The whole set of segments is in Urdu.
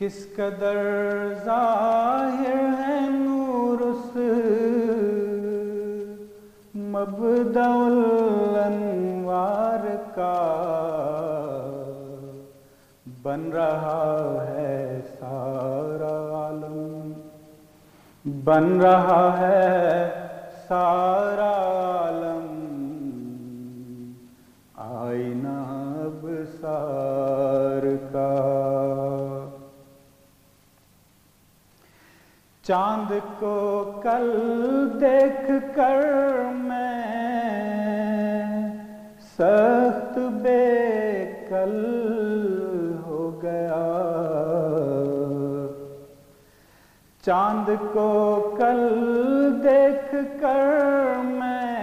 کس قدر ظاہر ہے نور اس مبدع الانوار کا؟ بن رہا ہے سارا عالم، بن رہا ہے سارا عالم۔ آئینہ چاند کو کل دیکھ کر میں سخت بے کل ہو گیا۔ چاند کو کل دیکھ کر میں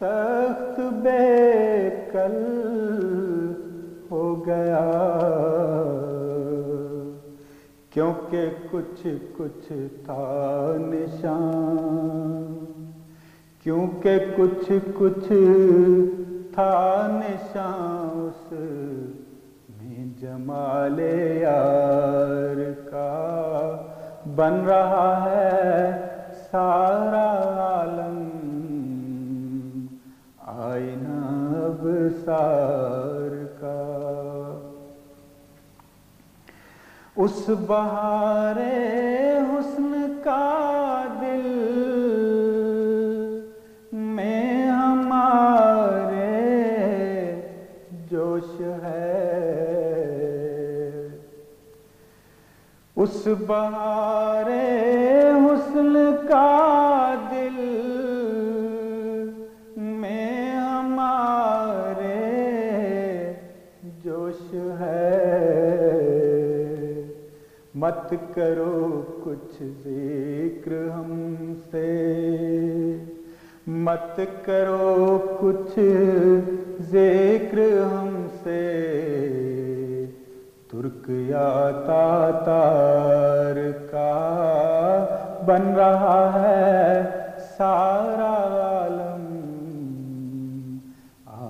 سخت بے کل کے کچھ کچھ تھا نشان۔ کیونکہ کچھ کچھ تھا نشان، اس میں جمال یار کا بن رہا ہے سارا اس بہار حسن کا دل میں ہمارے جوش ہے۔ اس بہار حسن کا مت کرو کچھ ذکر ہم سے مت کرو کچھ ذکر ہم سے ترک یا تاتار کا بن رہا ہے سارا عالم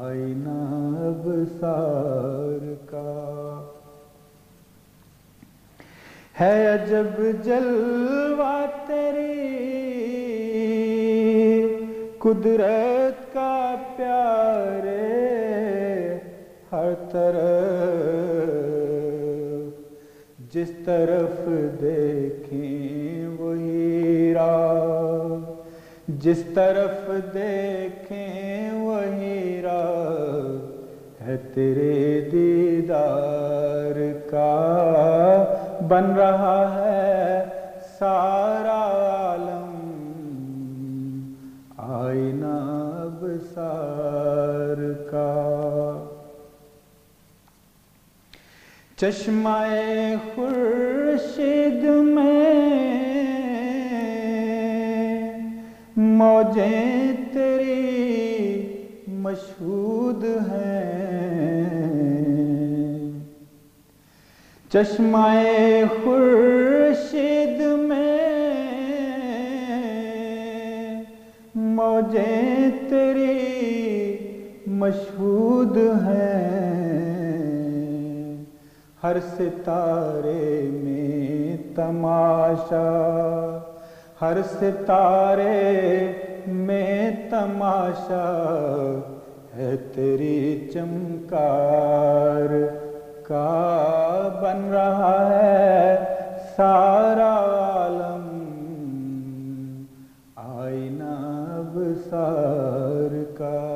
آئینہ اب سار ہے عجب جلوہ تیری قدرت کا پیارے ہر طرف، جس طرف دیکھیں وہی راہ، جس طرف دیکھیں وہی راہ ہے تیرے دیدار کا بن رہا ہے سارا عالم۔ آئینہ اب سار کا۔ چشمہ خورشید میں موجیں تیری مشہود ہیں۔ چشمہ خورشید میں موجیں تیری مشہود ہیں۔ ہر ستارے میں تماشا، ہر ستارے میں تماشا ہے تیری چمکار۔ کا بن رہا ہے سارا عالم۔ آئینہ اب سار کا۔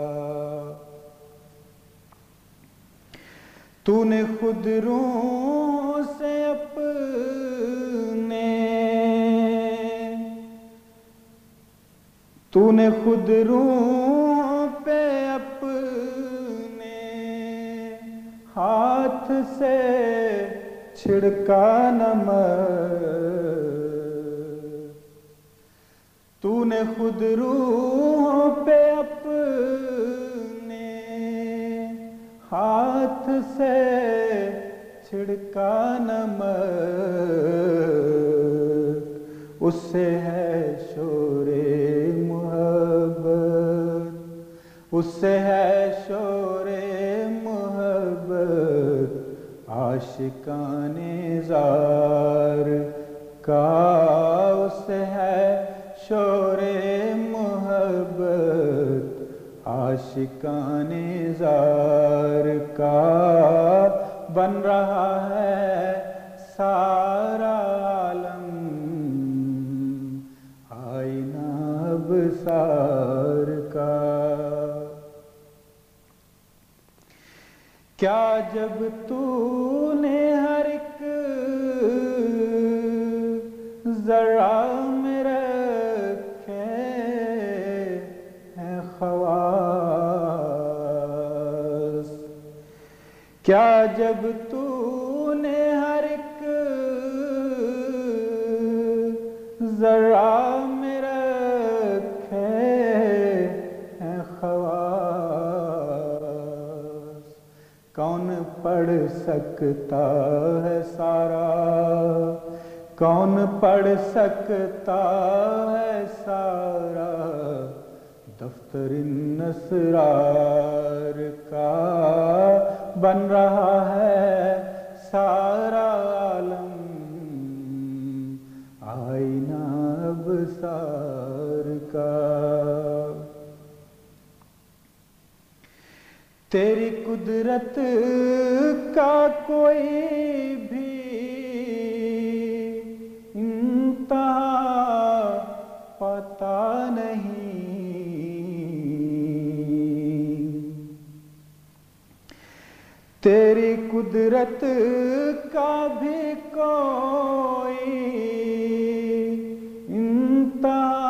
تو نے خود روح سے اپنے تو نے خود روح ہاتھ سے چھڑکا نمک تو نے خود روح پہ اپنے ہاتھ سے چھڑکا نمک اس سے ہے شور محبت۔ اس سے ہے شور عاشقان زار کا اس ہے شور محبت عاشقان زار کا بن رہا ہے سارا عالم آئینہ بسار کا کیا جب تو ذرا میں رکھے ہیں خواص۔ کیا جب تو نے ہر ایک ذرا میں رکھے ہیں خواص۔ کون پڑھ سکتا ہے سارا؟ کون پڑھ سکتا ہے سارا دفتر نسرار کا؟ بن رہا ہے سارا عالم۔ آئینہ ابصار کا۔ تیری قدرت کا کوئی بھی انتہا پتا نہیں۔ تیری قدرت کا بھی کوئی انتہا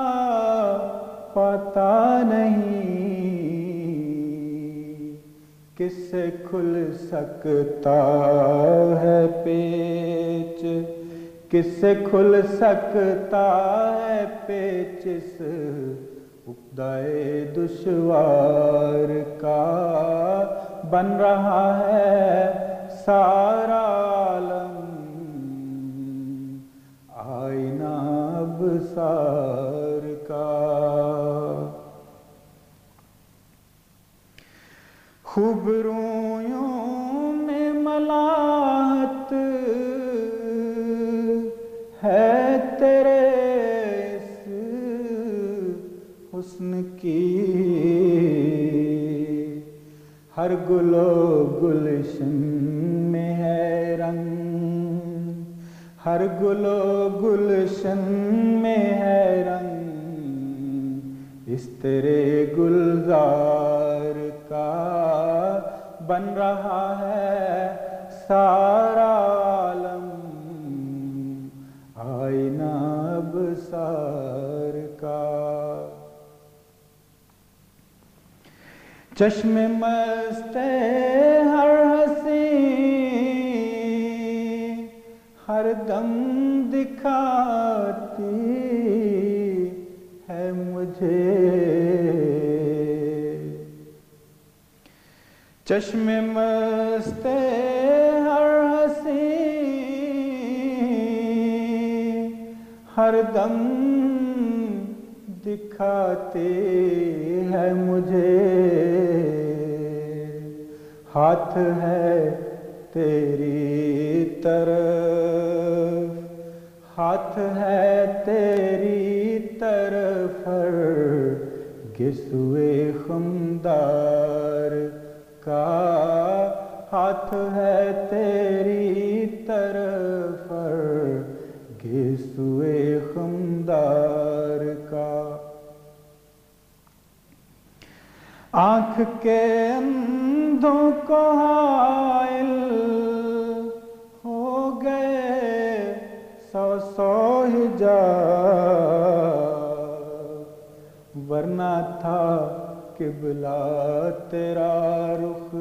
پتا نہیں۔ کس سے کھل سکتا ہے پیچ کس سے کھل سکتا ہے پیچ اس دشوار کا؟ بن رہا ہے سارا عالم، آئینہ ابصار کا۔ خوب رویوں کی۔ ہر گل و گلشن میں ہے رنگ۔ ہر گل و گلشن میں ہے رنگ۔ اس تیرے گلزار کا بن رہا ہے سارا عالم۔ آئینہ ابصار کا چشم مست ہر ہنسی، ہر دم دکھاتی ہے مجھے۔ چشم مست ہر ہنسی، ہر دم دکھاتے ہے مجھے۔ ہاتھ ہے تیری طرف، ہاتھ ہے تیری طرف گسوے خمدار کا۔ ہاتھ ہے تیری طرف آنکھ کے اندھوں کو حائل ہو گئے سو سو ہجا ورنہ تھا قبلہ تیرا رخ۔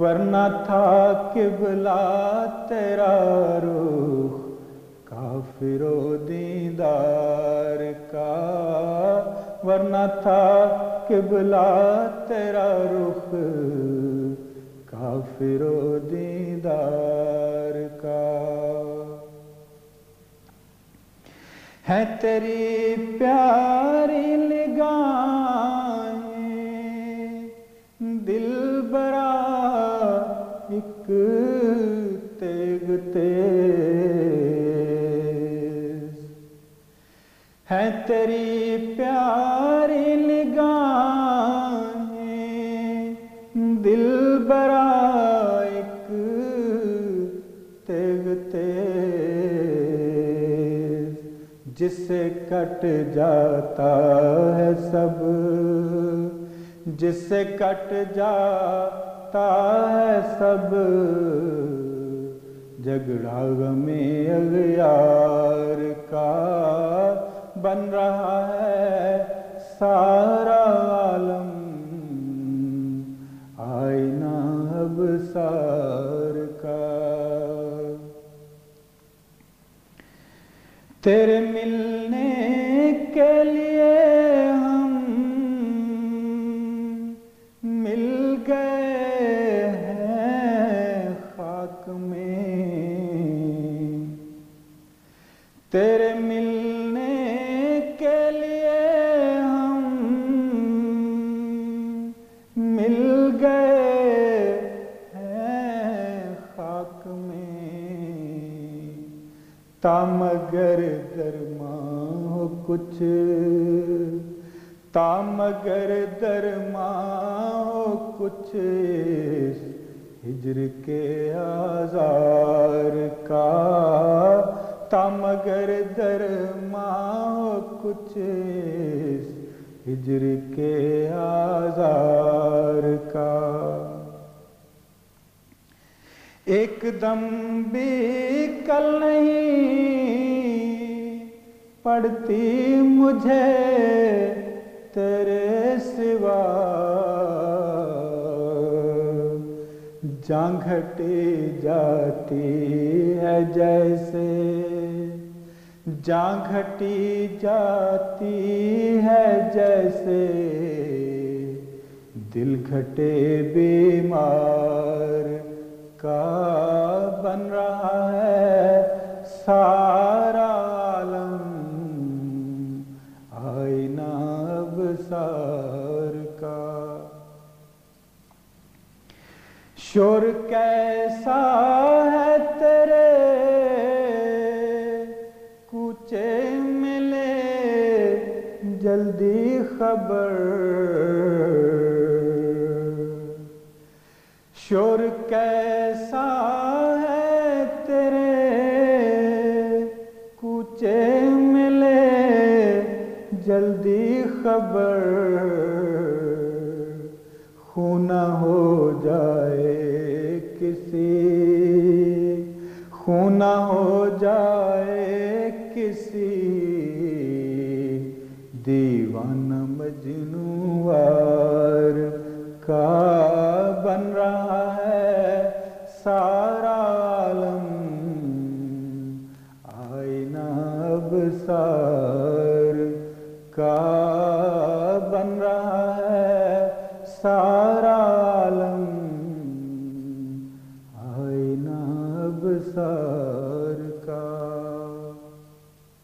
ورنہ تھا قبلہ تیرا رخ۔ کافر و دیدار کا ورنہ تھا قبلہ تیرا رخ کافر و دیدار کا۔ ہے تیری پیاری نگاہیں، دل برا ایک تیگ تیز۔ ہے تیری دل برا ایک تیگ تیز جس سے کٹ جاتا ہے سب جس سے کٹ جاتا ہے سب۔ جگڑا غمی اغیار کا بن رہا ہے سارا عالم۔ تیرے تامگر درماں ہو کچھ ہجر کے آزار کا۔ تامگر درماں ہو کچھ ہجر کے آزار کا۔ ایک دم بھی کل نہیں پڑتی مجھے تیرے سوا جان گھٹی جاتی ہے جیسے۔ جان گھٹی جاتی ہے جیسے۔ دل گھٹے بیمار کا بن رہا ہے سارا۔ خبر شور کیسا ہے تیرے کوچے ملے جلدی خبر